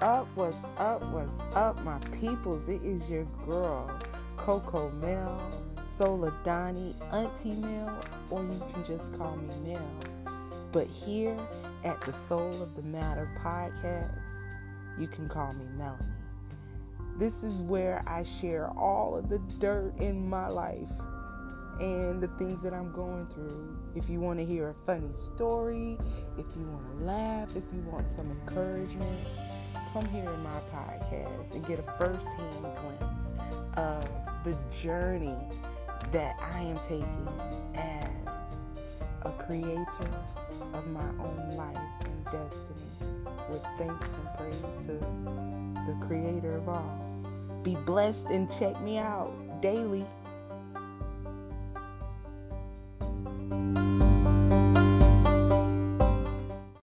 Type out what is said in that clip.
up? What's up? What's up, my peoples? It is your girl, Coco Mel, Soladani, Auntie Mel, or you can just call me Mel. But here at the Soul of the Matter podcast, you can call me Melanie. This is where I share all of the dirt in my life and the things that I'm going through. If you want to hear a funny story, if you want to laugh, if you want some encouragement, come here in my podcast and get a first hand glimpse of the journey that I am taking as a creator of my own life and destiny with thanks and praise to the creator of all. Be blessed and check me out daily